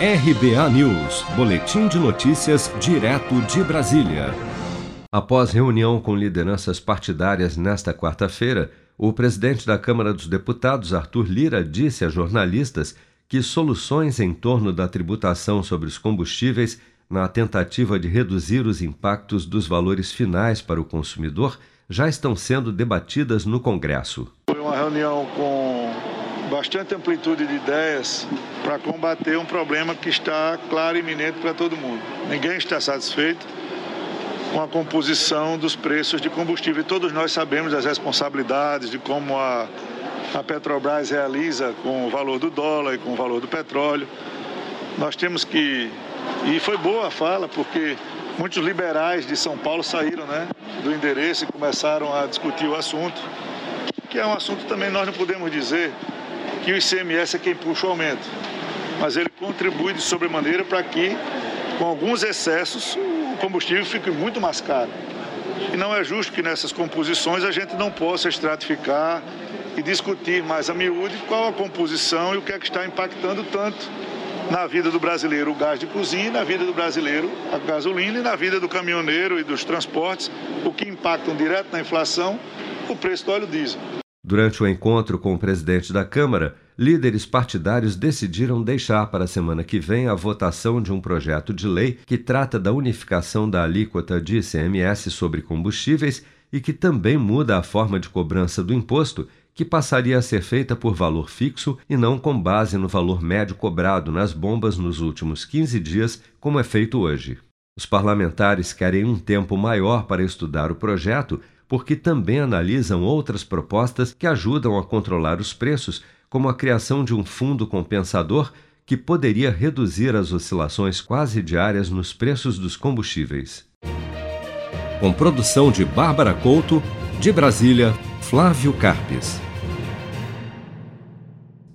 RBA News, Boletim de Notícias, direto de Brasília. Após reunião com lideranças partidárias nesta quarta-feira, o presidente da Câmara dos Deputados, Arthur Lira, disse a jornalistas que soluções em torno da tributação sobre os combustíveis, na tentativa de reduzir os impactos dos valores finais para o consumidor, já estão sendo debatidas no Congresso. Foi uma reunião com bastante amplitude de ideias para combater um problema que está claro e iminente para todo mundo. Ninguém está satisfeito com a composição dos preços de combustível. E todos nós sabemos das responsabilidades de como a, a Petrobras realiza com o valor do dólar e com o valor do petróleo. Nós temos que. E foi boa a fala, porque muitos liberais de São Paulo saíram né, do endereço e começaram a discutir o assunto, que é um assunto também nós não podemos dizer que o ICMS é quem puxa o aumento, mas ele contribui de sobremaneira para que, com alguns excessos, o combustível fique muito mais caro. E não é justo que nessas composições a gente não possa estratificar e discutir mais a miúde qual a composição e o que é que está impactando tanto na vida do brasileiro o gás de cozinha, na vida do brasileiro a gasolina e na vida do caminhoneiro e dos transportes, o que impactam direto na inflação, o preço do óleo diesel. Durante o encontro com o presidente da Câmara, líderes partidários decidiram deixar para a semana que vem a votação de um projeto de lei que trata da unificação da alíquota de ICMS sobre combustíveis e que também muda a forma de cobrança do imposto, que passaria a ser feita por valor fixo e não com base no valor médio cobrado nas bombas nos últimos 15 dias, como é feito hoje. Os parlamentares querem um tempo maior para estudar o projeto porque também analisam outras propostas que ajudam a controlar os preços, como a criação de um fundo compensador que poderia reduzir as oscilações quase diárias nos preços dos combustíveis. Com produção de Bárbara Couto, de Brasília, Flávio Carpes.